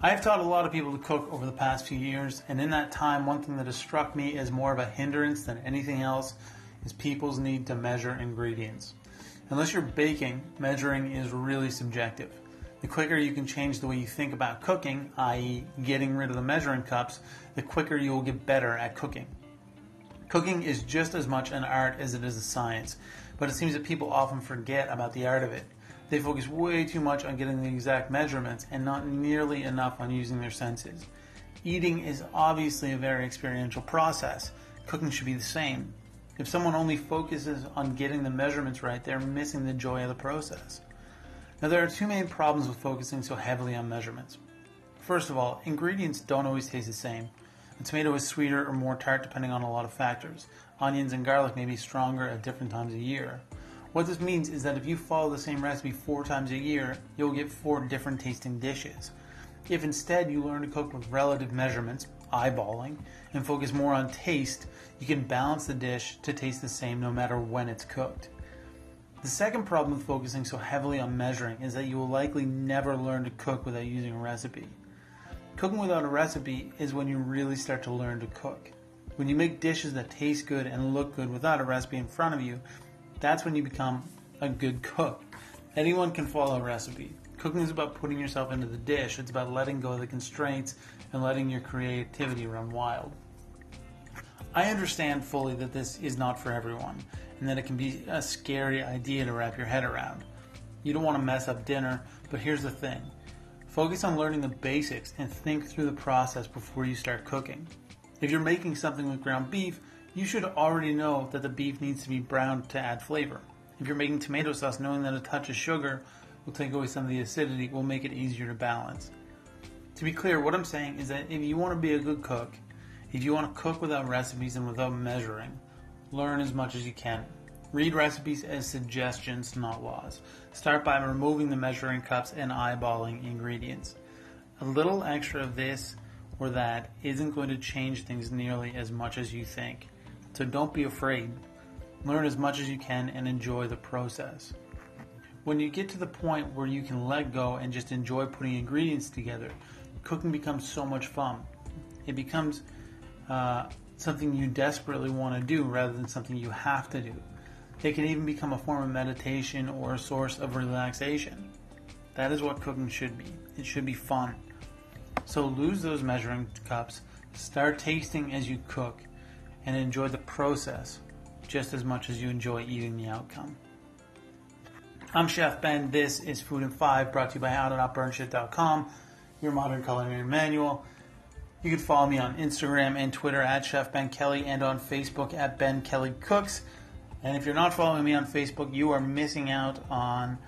I have taught a lot of people to cook over the past few years, and in that time, one thing that has struck me as more of a hindrance than anything else is people's need to measure ingredients. Unless you're baking, measuring is really subjective. The quicker you can change the way you think about cooking, i.e., getting rid of the measuring cups, the quicker you will get better at cooking. Cooking is just as much an art as it is a science, but it seems that people often forget about the art of it. They focus way too much on getting the exact measurements and not nearly enough on using their senses. Eating is obviously a very experiential process. Cooking should be the same. If someone only focuses on getting the measurements right, they're missing the joy of the process. Now, there are two main problems with focusing so heavily on measurements. First of all, ingredients don't always taste the same. A tomato is sweeter or more tart depending on a lot of factors. Onions and garlic may be stronger at different times of year. What this means is that if you follow the same recipe four times a year, you'll get four different tasting dishes. If instead you learn to cook with relative measurements, eyeballing, and focus more on taste, you can balance the dish to taste the same no matter when it's cooked. The second problem with focusing so heavily on measuring is that you will likely never learn to cook without using a recipe. Cooking without a recipe is when you really start to learn to cook. When you make dishes that taste good and look good without a recipe in front of you, that's when you become a good cook. Anyone can follow a recipe. Cooking is about putting yourself into the dish. It's about letting go of the constraints and letting your creativity run wild. I understand fully that this is not for everyone and that it can be a scary idea to wrap your head around. You don't want to mess up dinner, but here's the thing focus on learning the basics and think through the process before you start cooking. If you're making something with ground beef, you should already know that the beef needs to be browned to add flavor. If you're making tomato sauce, knowing that a touch of sugar will take away some of the acidity will make it easier to balance. To be clear, what I'm saying is that if you want to be a good cook, if you want to cook without recipes and without measuring, learn as much as you can. Read recipes as suggestions, not laws. Start by removing the measuring cups and eyeballing ingredients. A little extra of this or that isn't going to change things nearly as much as you think. So don't be afraid. Learn as much as you can and enjoy the process. When you get to the point where you can let go and just enjoy putting ingredients together, cooking becomes so much fun. It becomes uh, something you desperately want to do rather than something you have to do. It can even become a form of meditation or a source of relaxation. That is what cooking should be. It should be fun. So lose those measuring cups, start tasting as you cook, and enjoy the process just as much as you enjoy eating the outcome. I'm Chef Ben. This is Food in 5 brought to you by HowToNotBurnShit.com, your modern culinary manual. You can follow me on Instagram and Twitter at Chef Ben Kelly and on Facebook at Ben Kelly Cooks. And if you're not following me on Facebook, you are missing out on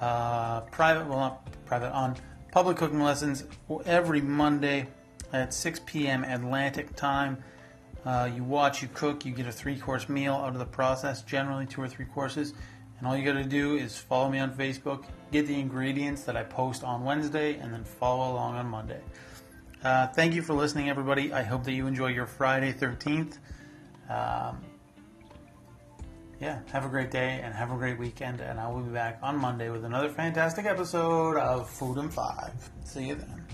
uh, private, well, not private, on public cooking lessons every Monday at 6 p.m. Atlantic time. Uh, you watch, you cook, you get a three course meal out of the process, generally two or three courses. And all you got to do is follow me on Facebook, get the ingredients that I post on Wednesday, and then follow along on Monday. Uh, thank you for listening, everybody. I hope that you enjoy your Friday 13th. Um, yeah, have a great day and have a great weekend. And I will be back on Monday with another fantastic episode of Food in Five. See you then.